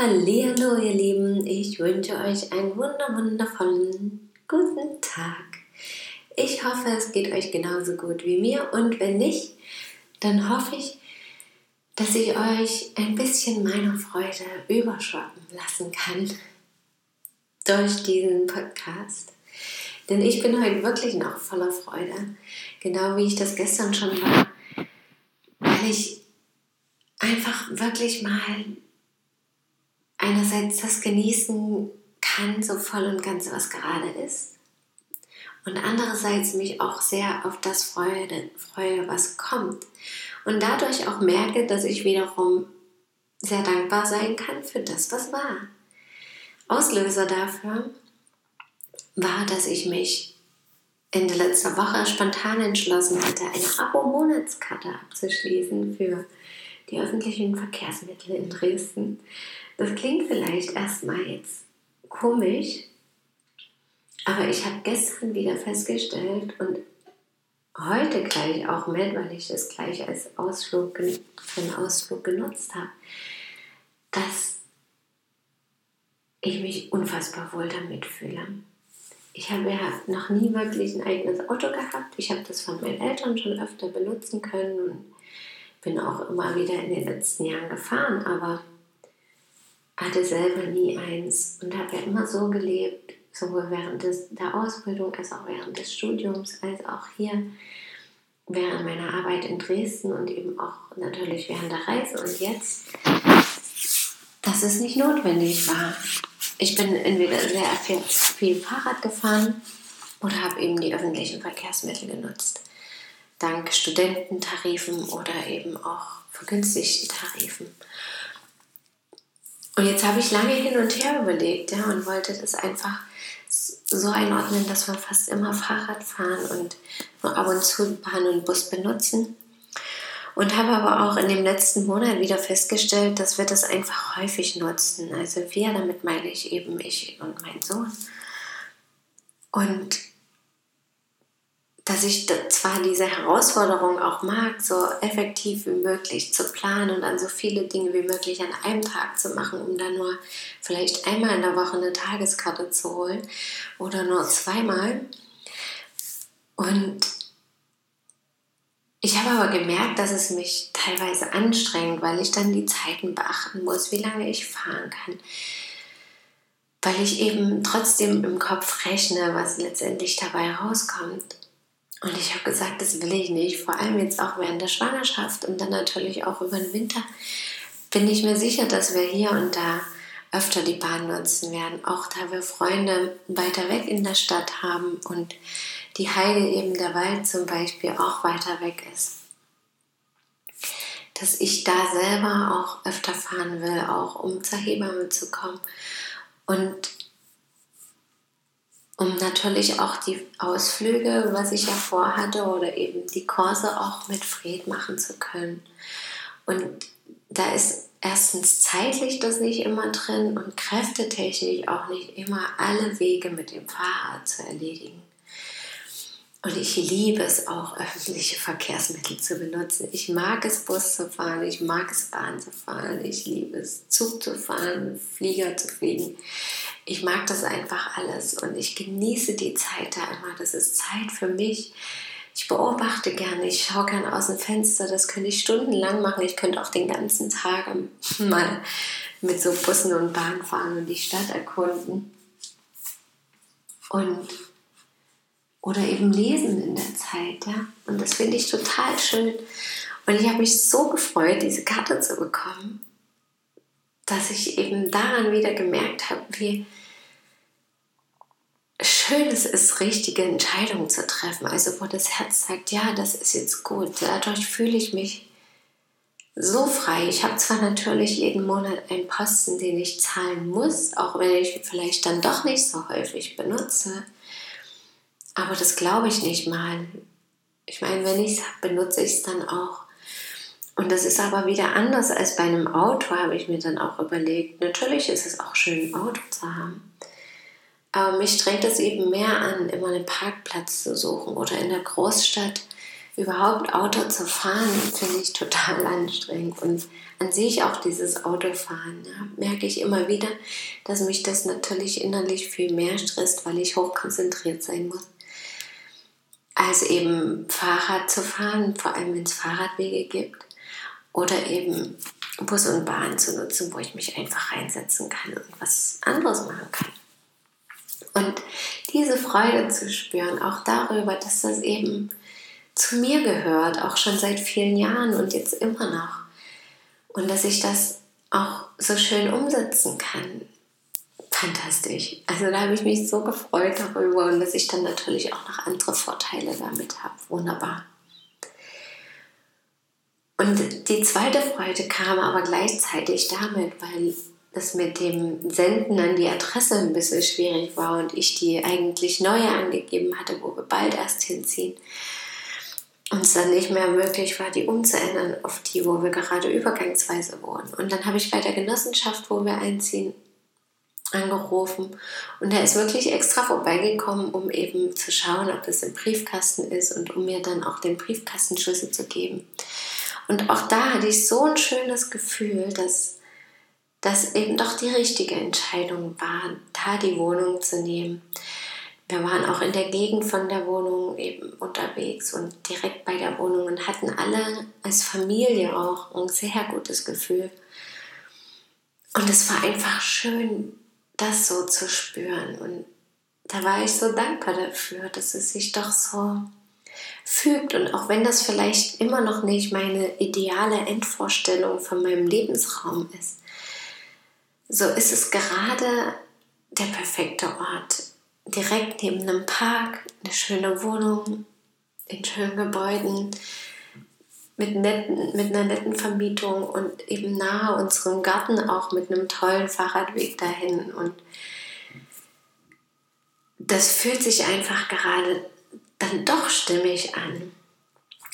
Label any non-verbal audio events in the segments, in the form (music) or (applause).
Hallo, ihr Lieben, ich wünsche euch einen wunder wundervollen guten Tag. Ich hoffe, es geht euch genauso gut wie mir und wenn nicht, dann hoffe ich, dass ich euch ein bisschen meiner Freude überschwappen lassen kann (laughs) durch diesen Podcast. Denn ich bin heute wirklich noch voller Freude, genau wie ich das gestern schon war, weil ich einfach wirklich mal einerseits das genießen kann, so voll und ganz, was gerade ist. Und andererseits mich auch sehr auf das freue, freue, was kommt. Und dadurch auch merke, dass ich wiederum sehr dankbar sein kann für das, was war. Auslöser dafür war, dass ich mich Ende letzter Woche spontan entschlossen hatte, eine Abo-Monatskarte abzuschließen für die öffentlichen Verkehrsmittel in Dresden. Das klingt vielleicht erstmal jetzt komisch, aber ich habe gestern wieder festgestellt und heute gleich auch mit, weil ich das gleich als Ausflug, für einen Ausflug genutzt habe, dass ich mich unfassbar wohl damit fühle. Ich habe ja noch nie wirklich ein eigenes Auto gehabt. Ich habe das von meinen Eltern schon öfter benutzen können und bin auch immer wieder in den letzten Jahren gefahren, aber hatte selber nie eins und habe ja immer so gelebt, sowohl während des, der Ausbildung als auch während des Studiums, als auch hier während meiner Arbeit in Dresden und eben auch natürlich während der Reise und jetzt, dass es nicht notwendig war. Ich bin entweder sehr viel, viel Fahrrad gefahren oder habe eben die öffentlichen Verkehrsmittel genutzt. Dank Studententarifen oder eben auch vergünstigten Tarifen. Und jetzt habe ich lange hin und her überlegt ja, und wollte das einfach so einordnen, dass wir fast immer Fahrrad fahren und nur ab und zu Bahn und Bus benutzen. Und habe aber auch in dem letzten Monat wieder festgestellt, dass wir das einfach häufig nutzen. Also wir, damit meine ich eben ich und mein Sohn. Und dass ich zwar diese Herausforderung auch mag, so effektiv wie möglich zu planen und dann so viele Dinge wie möglich an einem Tag zu machen, um dann nur vielleicht einmal in der Woche eine Tageskarte zu holen oder nur zweimal. Und ich habe aber gemerkt, dass es mich teilweise anstrengt, weil ich dann die Zeiten beachten muss, wie lange ich fahren kann. Weil ich eben trotzdem im Kopf rechne, was letztendlich dabei rauskommt. Und ich habe gesagt, das will ich nicht. Vor allem jetzt auch während der Schwangerschaft und dann natürlich auch über den Winter bin ich mir sicher, dass wir hier und da öfter die Bahn nutzen werden. Auch da wir Freunde weiter weg in der Stadt haben und die Heide eben der Wald zum Beispiel auch weiter weg ist. Dass ich da selber auch öfter fahren will, auch um zur Hebamme zu kommen. Und um natürlich auch die Ausflüge, was ich ja vorhatte, oder eben die Kurse auch mit Fred machen zu können. Und da ist erstens zeitlich das nicht immer drin und kräftetechnisch auch nicht immer alle Wege mit dem Fahrrad zu erledigen. Und ich liebe es auch, öffentliche Verkehrsmittel zu benutzen. Ich mag es, Bus zu fahren, ich mag es, Bahn zu fahren, ich liebe es, Zug zu fahren, Flieger zu fliegen ich mag das einfach alles und ich genieße die Zeit da immer. Das ist Zeit für mich. Ich beobachte gerne, ich schaue gerne aus dem Fenster. Das könnte ich stundenlang machen. Ich könnte auch den ganzen Tag (laughs) mal mit so Bussen und Bahnen fahren und die Stadt erkunden. Und oder eben lesen in der Zeit, ja. Und das finde ich total schön. Und ich habe mich so gefreut, diese Karte zu bekommen, dass ich eben daran wieder gemerkt habe, wie, schön es ist, richtige Entscheidungen zu treffen. Also wo das Herz sagt, ja, das ist jetzt gut. Dadurch fühle ich mich so frei. Ich habe zwar natürlich jeden Monat einen Posten, den ich zahlen muss, auch wenn ich vielleicht dann doch nicht so häufig benutze. Aber das glaube ich nicht mal. Ich meine, wenn ich es habe, benutze ich es dann auch. Und das ist aber wieder anders als bei einem Auto, habe ich mir dann auch überlegt. Natürlich ist es auch schön, ein Auto zu haben. Aber mich strengt es eben mehr an, immer einen Parkplatz zu suchen oder in der Großstadt überhaupt Auto zu fahren, finde ich total (laughs) anstrengend. Und an sich auch dieses Autofahren, ja, merke ich immer wieder, dass mich das natürlich innerlich viel mehr stresst, weil ich hochkonzentriert sein muss. Als eben Fahrrad zu fahren, vor allem wenn es Fahrradwege gibt. Oder eben Bus und Bahn zu nutzen, wo ich mich einfach reinsetzen kann und was anderes machen kann. Und diese Freude zu spüren, auch darüber, dass das eben zu mir gehört, auch schon seit vielen Jahren und jetzt immer noch. Und dass ich das auch so schön umsetzen kann. Fantastisch. Also da habe ich mich so gefreut darüber und dass ich dann natürlich auch noch andere Vorteile damit habe. Wunderbar. Und die zweite Freude kam aber gleichzeitig damit, weil das mit dem Senden an die Adresse ein bisschen schwierig war und ich die eigentlich neue angegeben hatte, wo wir bald erst hinziehen und es dann nicht mehr möglich war, die umzuändern auf die, wo wir gerade übergangsweise wohnen. Und dann habe ich bei der Genossenschaft, wo wir einziehen, angerufen und er ist wirklich extra vorbeigekommen, um eben zu schauen, ob es im Briefkasten ist und um mir dann auch den Briefkastenschlüssel zu geben. Und auch da hatte ich so ein schönes Gefühl, dass das eben doch die richtige Entscheidung war, da die Wohnung zu nehmen wir waren auch in der Gegend von der Wohnung eben unterwegs und direkt bei der Wohnung und hatten alle als Familie auch ein sehr gutes Gefühl. Und es war einfach schön, das so zu spüren. Und da war ich so dankbar dafür, dass es sich doch so fügt. Und auch wenn das vielleicht immer noch nicht meine ideale Endvorstellung von meinem Lebensraum ist, so ist es gerade der perfekte Ort direkt neben einem Park, eine schöne Wohnung in schönen Gebäuden mit, netten, mit einer netten Vermietung und eben nahe unserem Garten auch mit einem tollen Fahrradweg dahin. Und das fühlt sich einfach gerade dann doch stimmig an.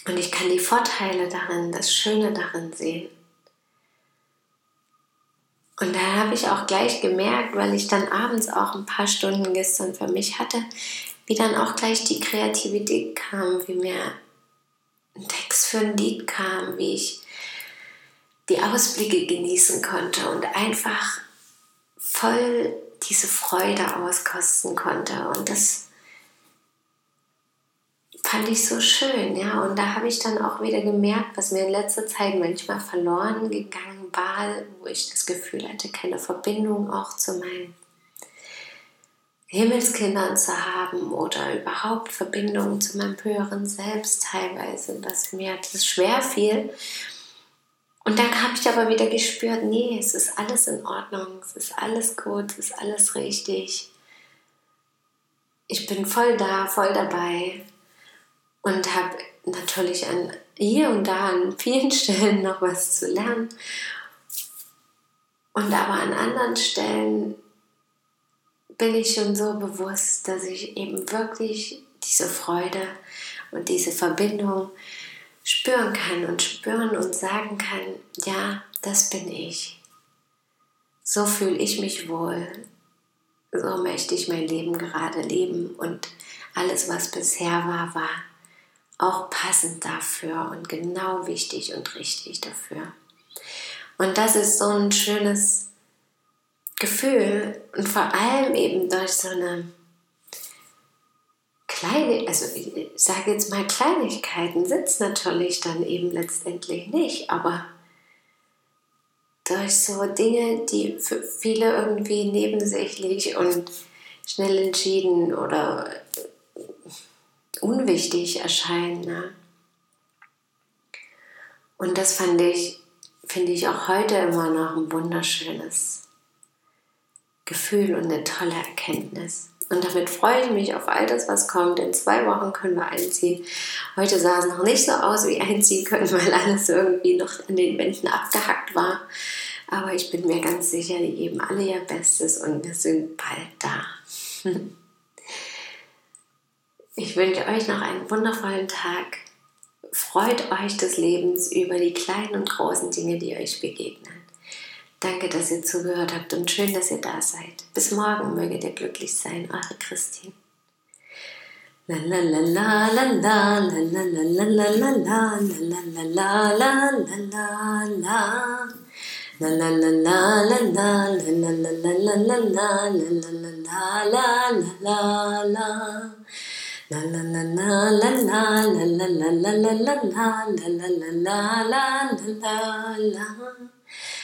Und ich kann die Vorteile darin, das Schöne darin sehen. Und da habe ich auch gleich gemerkt, weil ich dann abends auch ein paar Stunden gestern für mich hatte, wie dann auch gleich die Kreativität kam, wie mir ein Text für ein Lied kam, wie ich die Ausblicke genießen konnte und einfach voll diese Freude auskosten konnte. Und das fand ich so schön, ja. Und da habe ich dann auch wieder gemerkt, was mir in letzter Zeit manchmal verloren gegangen war, wo ich das Gefühl hatte, keine Verbindung auch zu meinen Himmelskindern zu haben oder überhaupt Verbindung zu meinem höheren Selbst teilweise, dass mir das schwer fiel. Und dann habe ich aber wieder gespürt, nee, es ist alles in Ordnung, es ist alles gut, es ist alles richtig. Ich bin voll da, voll dabei und habe natürlich an hier und da an vielen (laughs) Stellen noch was zu lernen. Und aber an anderen Stellen bin ich schon so bewusst, dass ich eben wirklich diese Freude und diese Verbindung spüren kann und spüren und sagen kann, ja, das bin ich. So fühle ich mich wohl. So möchte ich mein Leben gerade leben und alles, was bisher war, war auch passend dafür und genau wichtig und richtig dafür. Und das ist so ein schönes Gefühl und vor allem eben durch so eine kleine, also ich sage jetzt mal Kleinigkeiten, sitzt natürlich dann eben letztendlich nicht, aber durch so Dinge, die für viele irgendwie nebensächlich und schnell entschieden oder unwichtig erscheinen. Ne? Und das fand ich, finde ich auch heute immer noch ein wunderschönes Gefühl und eine tolle Erkenntnis. Und damit freue ich mich auf all das, was kommt. In zwei Wochen können wir einziehen. Heute sah es noch nicht so aus wie (laughs) einziehen können, weil alles irgendwie noch an den Wänden abgehackt war. Aber ich bin mir ganz sicher, die geben alle ihr Bestes und wir sind bald da. (laughs) Ich wünsche euch noch einen wundervollen Tag. Freut euch des Lebens über die kleinen und großen Dinge, die euch begegnen. Danke, dass ihr zugehört habt und schön, dass ihr da seid. Bis morgen möget ihr glücklich sein, eure Christine.